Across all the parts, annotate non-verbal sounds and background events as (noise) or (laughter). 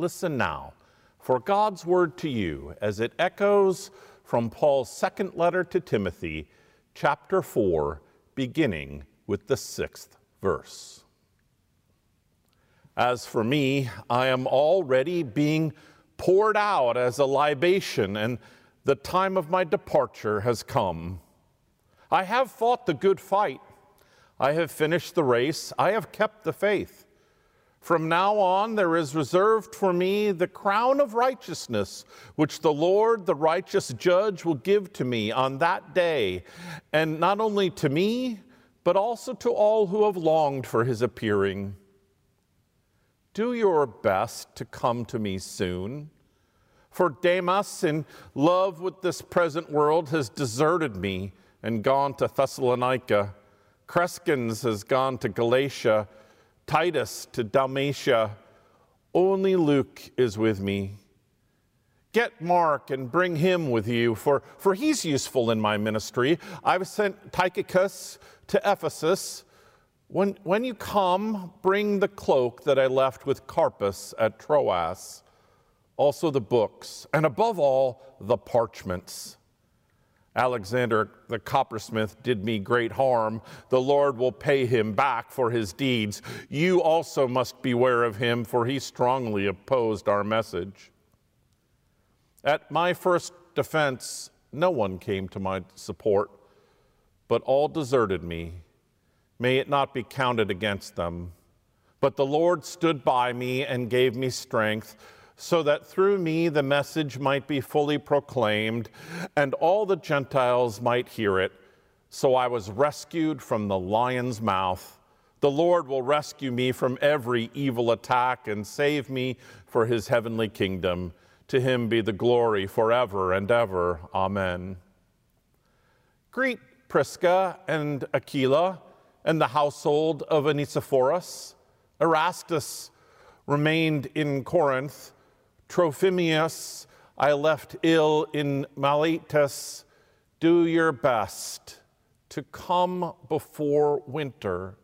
Listen now for God's word to you as it echoes from Paul's second letter to Timothy, chapter 4, beginning with the sixth verse. As for me, I am already being poured out as a libation, and the time of my departure has come. I have fought the good fight. I have finished the race. I have kept the faith. From now on, there is reserved for me the crown of righteousness, which the Lord, the righteous judge, will give to me on that day, and not only to me, but also to all who have longed for his appearing. Do your best to come to me soon. For Demas, in love with this present world, has deserted me and gone to Thessalonica. Crescens has gone to Galatia, Titus to Dalmatia. Only Luke is with me. Get Mark and bring him with you, for, for he's useful in my ministry. I've sent Tychicus to Ephesus. When, when you come, bring the cloak that I left with Carpus at Troas, also the books, and above all, the parchments. Alexander the coppersmith did me great harm. The Lord will pay him back for his deeds. You also must beware of him, for he strongly opposed our message. At my first defense, no one came to my support, but all deserted me. May it not be counted against them. But the Lord stood by me and gave me strength, so that through me the message might be fully proclaimed, and all the Gentiles might hear it. So I was rescued from the lion's mouth. The Lord will rescue me from every evil attack and save me for his heavenly kingdom. To him be the glory forever and ever. Amen. Greet Prisca and Aquila and the household of Onesiphorus. Erastus remained in Corinth. Trophimus I left ill in Miletus. Do your best to come before winter.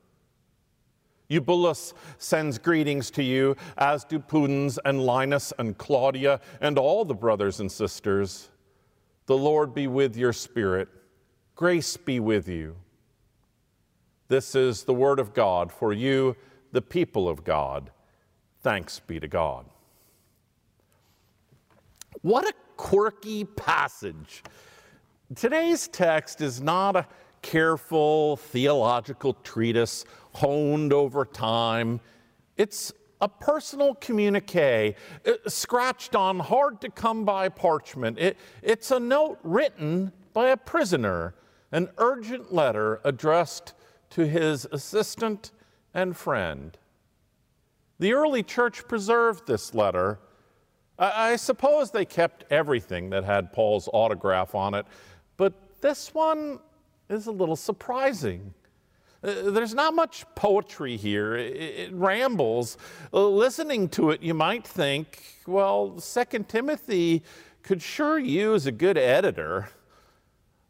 Eubulus sends greetings to you, as do Pudens and Linus and Claudia and all the brothers and sisters. The Lord be with your spirit. Grace be with you. This is the word of God for you, the people of God. Thanks be to God. What a quirky passage. Today's text is not a careful theological treatise honed over time. It's a personal communique uh, scratched on hard to come by parchment. It, it's a note written by a prisoner, an urgent letter addressed to his assistant and friend. The early church preserved this letter. I, I suppose they kept everything that had Paul's autograph on it, but this one is a little surprising. Uh, there's not much poetry here. It, rambles. Uh, listening to it, you might think, well, Second Timothy could sure use a good editor.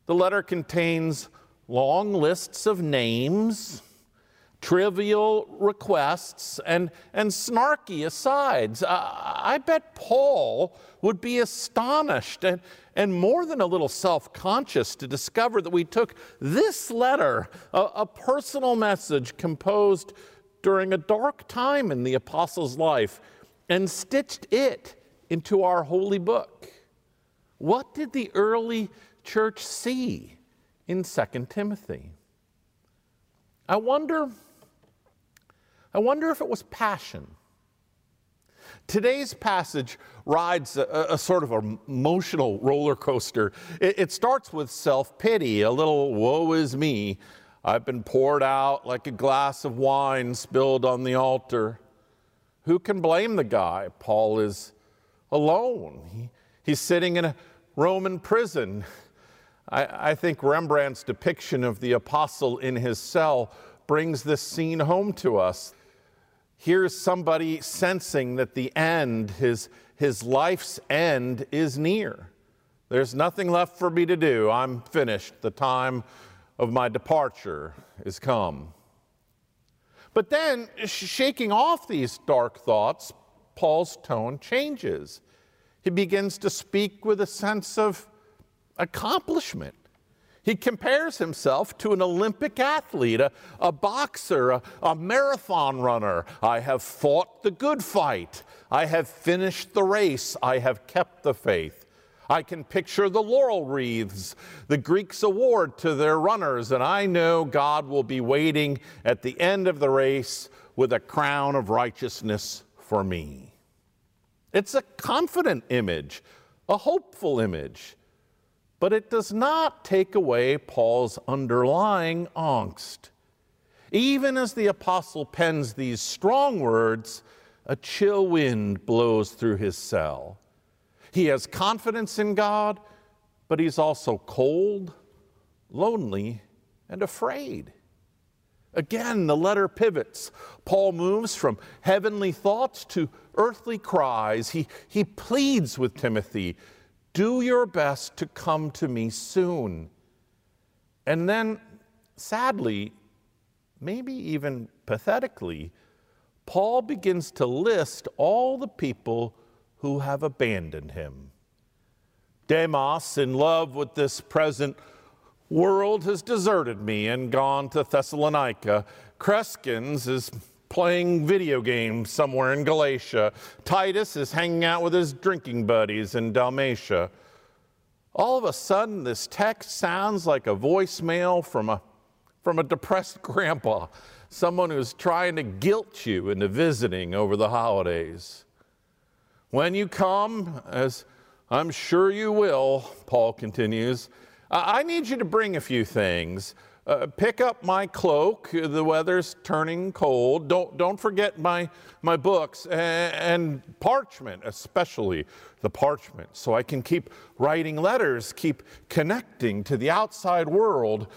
The letter contains long lists of names, trivial requests, and, and snarky asides. I, I bet Paul would be astonished and, and more than a little self conscious to discover that we took this letter, a, a, personal message composed during a dark time in the apostle's life, and stitched it into our holy book. What did the early church see in 2 Timothy? I wonder, I wonder if it was passion Today's passage rides a, a, sort of emotional roller coaster. It, it starts with self pity, a little woe is me. I've been poured out like a glass of wine spilled on the altar. Who can blame the guy? Paul is alone. He, he's sitting in a Roman prison. I, I think Rembrandt's depiction of the apostle in his cell brings this scene home to us. Here's somebody sensing that the end, his, his life's end, is near. There's nothing left for me to do. I'm finished. The time of my departure is come. But then, shaking off these dark thoughts, Paul's tone changes. He begins to speak with a sense of accomplishment. He compares himself to an Olympic athlete, a, a boxer, a, a marathon runner. I have fought the good fight. I have finished the race. I have kept the faith. I can picture the laurel wreaths the Greeks award to their runners, and I know God will be waiting at the end of the race with a crown of righteousness for me. It's a confident image, a hopeful image, but it does not take away Paul's underlying angst. Even as the apostle pens these strong words, a chill wind blows through his cell. He has confidence in God, but he's also cold, lonely, and afraid. Again, the letter pivots. Paul moves from heavenly thoughts to earthly cries. He, he pleads with Timothy do your best to come to me soon. And then, sadly, maybe even pathetically, Paul begins to list all the people who have abandoned him. Demas, in love with this present world, has deserted me and gone to Thessalonica. Crescens is playing video games somewhere in Galatia. Titus is hanging out with his drinking buddies in Dalmatia. All of a sudden, this text sounds like a voicemail from a, from a depressed (laughs) grandpa, someone who's trying to guilt you into visiting over the holidays. When you come, as I'm sure you will, Paul continues, I need you to bring a few things. Uh, pick up my cloak. The weather's turning cold. Don't, don't forget my, my books and, and parchment, especially the parchment, so I can keep writing letters, keep connecting to the outside world.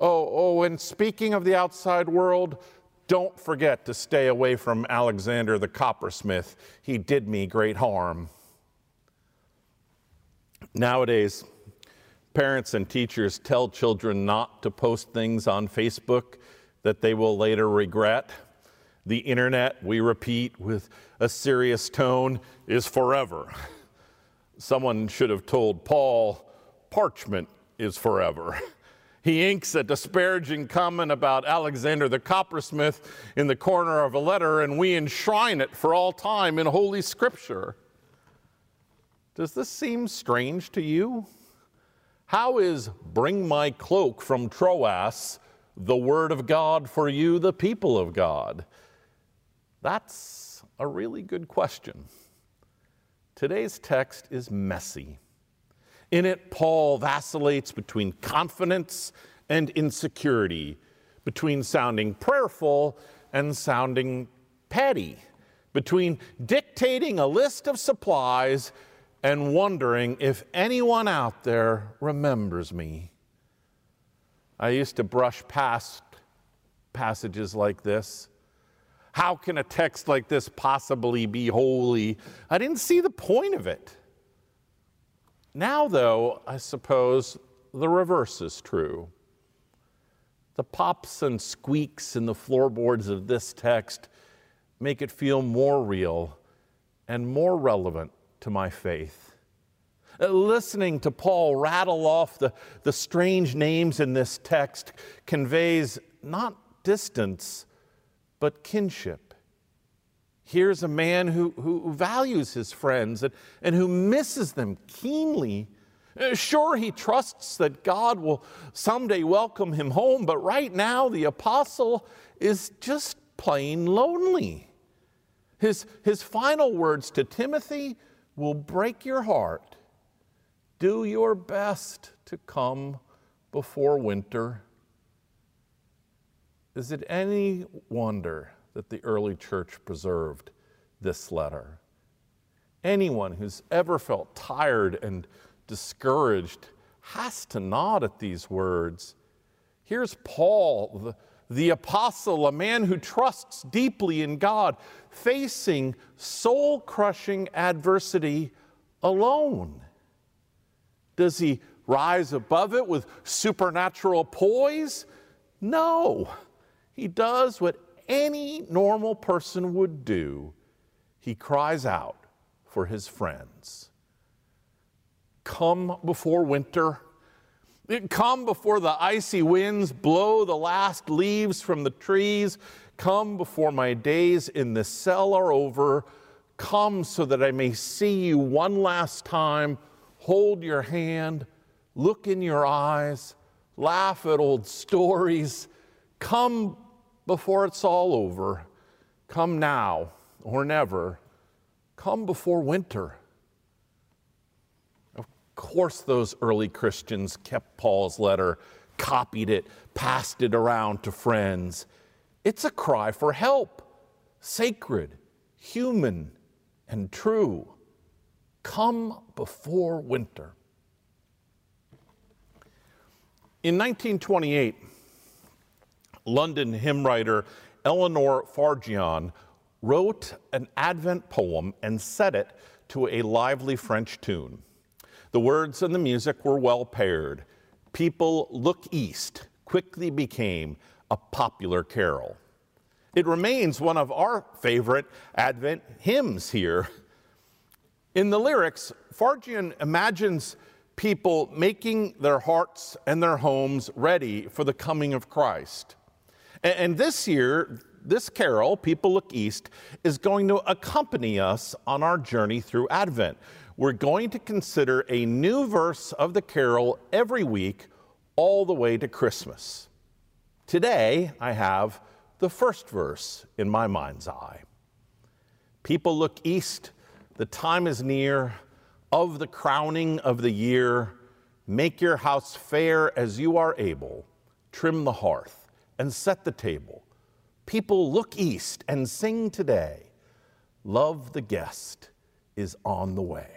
Oh, oh, and speaking of the outside world, don't forget to stay away from Alexander the coppersmith. He did me great harm. Nowadays, parents and teachers tell children not to post things on Facebook that they will later regret. The internet, we repeat with a serious tone, is forever. Someone should have told Paul, parchment is forever. He inks a disparaging comment about Alexander the coppersmith in the corner of a letter, and we enshrine it for all time in Holy Scripture. Does this seem strange to you? How is bring my cloak from Troas the word of God for you, the people of God? That's a really good question. Today's text is messy. In it, Paul vacillates between confidence and insecurity, between sounding prayerful and sounding petty, between dictating a list of supplies and wondering if anyone out there remembers me. I used to brush past passages like this. How can a text like this possibly be holy? I didn't see the point of it. Now, though, I suppose the reverse is true. The pops and squeaks in the floorboards of this text make it feel more real and more relevant to my faith. Uh, listening to Paul rattle off the, the strange names in this text conveys not distance, but kinship. Here's a man who, who values his friends and, and who misses them keenly. Uh, sure, he trusts that God will someday welcome him home, but right now the apostle is just plain lonely. His, his final words to Timothy will break your heart. Do your best to come before winter. Is it any wonder that the early church preserved this letter. Anyone who's ever felt tired and discouraged has to nod at these words. Here's Paul, the, the apostle, a man who trusts deeply in God, facing soul crushing adversity alone. Does he rise above it with supernatural poise? No. He does what any normal person would do. He cries out for his friends. Come before winter. Come before the icy winds blow the last leaves from the trees. Come before my days in the cell are over. Come so that I may see you one last time, hold your hand, look in your eyes, laugh at old stories. Come before it's all over. Come now or never. Come before winter. Of course, those early Christians kept Paul's letter, copied it, passed it around to friends. It's a cry for help, sacred, human, and true. Come before winter. In 1928, London hymn writer Eleanor Farjeon wrote an Advent poem and set it to a lively French tune. The words and the music were well paired. People Look East quickly became a popular carol. It remains one of our favorite Advent hymns here. In the lyrics, Farjeon imagines people making their hearts and their homes ready for the coming of Christ. And this year, this carol, People Look East, is going to accompany us on our journey through Advent. We're going to consider a new verse of the carol every week, all the way to Christmas. Today, I have the first verse in my mind's eye. People look east, the time is near, of the crowning of the year. Make your house fair as you are able, trim the hearth and set the table People look east and sing today. Love the guest is on the way.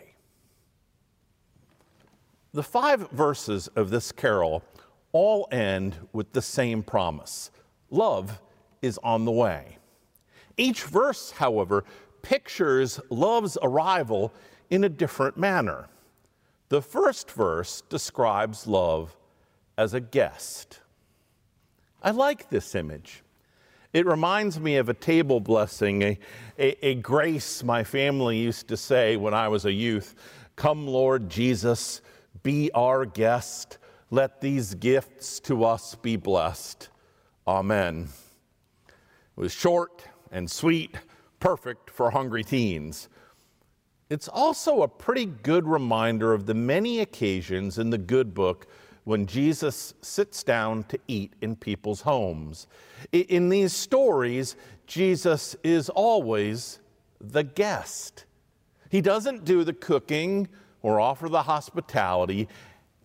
The five verses of this carol all end with the same promise love is on the way. Each verse, however, pictures love's arrival in a different manner. The first verse describes love as a guest. I like this image. It reminds me of a table blessing, a, a, a, grace my family used to say when I was a youth Come, Lord Jesus, be our guest. Let these gifts to us be blessed. Amen. It was short and sweet, perfect for hungry teens. It's also a pretty good reminder of the many occasions in the good book when Jesus sits down to eat in people's homes. In these stories, Jesus is always the guest. He doesn't do the cooking or offer the hospitality.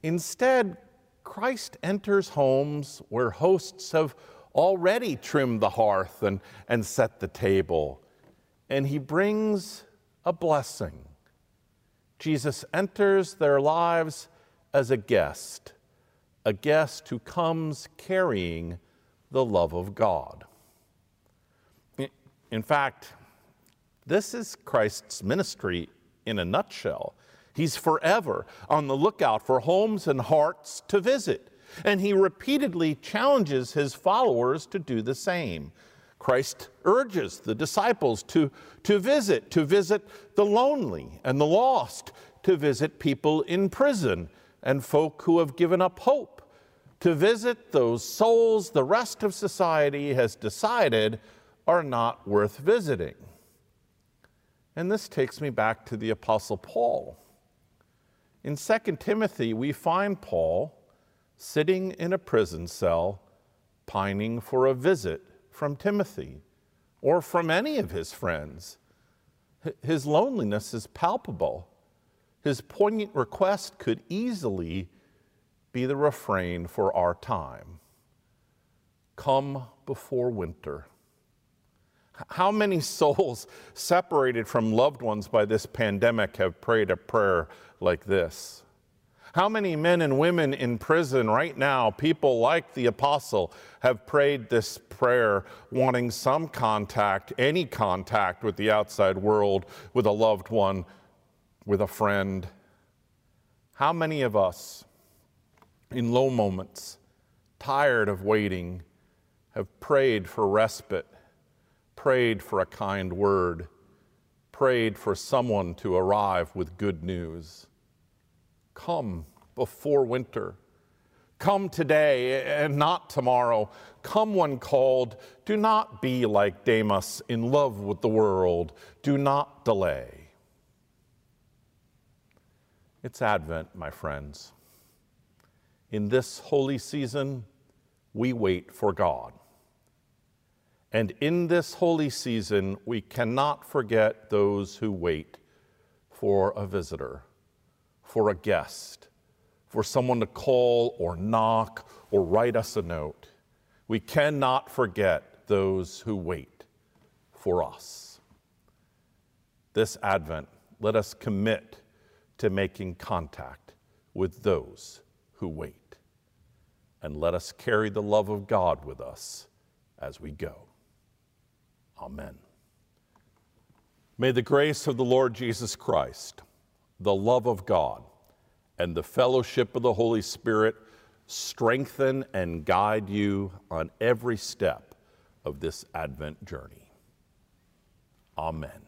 Instead, Christ enters homes where hosts have already trimmed the hearth and, and set the table, and he brings a blessing. Jesus enters their lives as a guest, a guest who comes carrying the love of God. In fact, this is Christ's ministry in a nutshell. He's forever on the lookout for homes and hearts to visit, and he repeatedly challenges his followers to do the same. Christ urges the disciples to, to visit, to visit the lonely and the lost, to visit people in prison and folk who have given up hope to visit those souls the rest of society has decided are not worth visiting. And this takes me back to the Apostle Paul. In 2 Timothy, we find Paul sitting in a prison cell, pining for a visit from Timothy or from any of his friends. His loneliness is palpable. His poignant request could easily be the refrain for our time. Come before winter. How many (laughs) souls separated from loved ones by this pandemic have prayed a prayer like this? How many men and women in prison right now, people like the apostle, have prayed this prayer wanting some contact, any contact with the outside world, with a loved one, with a friend? How many of us, in low moments, tired of waiting, have prayed for respite, prayed for a kind word, prayed for someone to arrive with good news? Come before winter. Come today and not tomorrow. Come when called. Do not be like Damas, in love with the world. Do not delay. It's Advent, my friends. In this holy season, we wait for God. And in this holy season, we cannot forget those who wait for a visitor for a guest, for someone to call or knock or write us a note. We cannot forget those who wait for us. This Advent, let us commit to making contact with those who wait. And let us carry the love of God with us as we go. Amen. May the grace of the Lord Jesus Christ the love of God, and the fellowship of the Holy Spirit strengthen and guide you on every step of this Advent journey. Amen.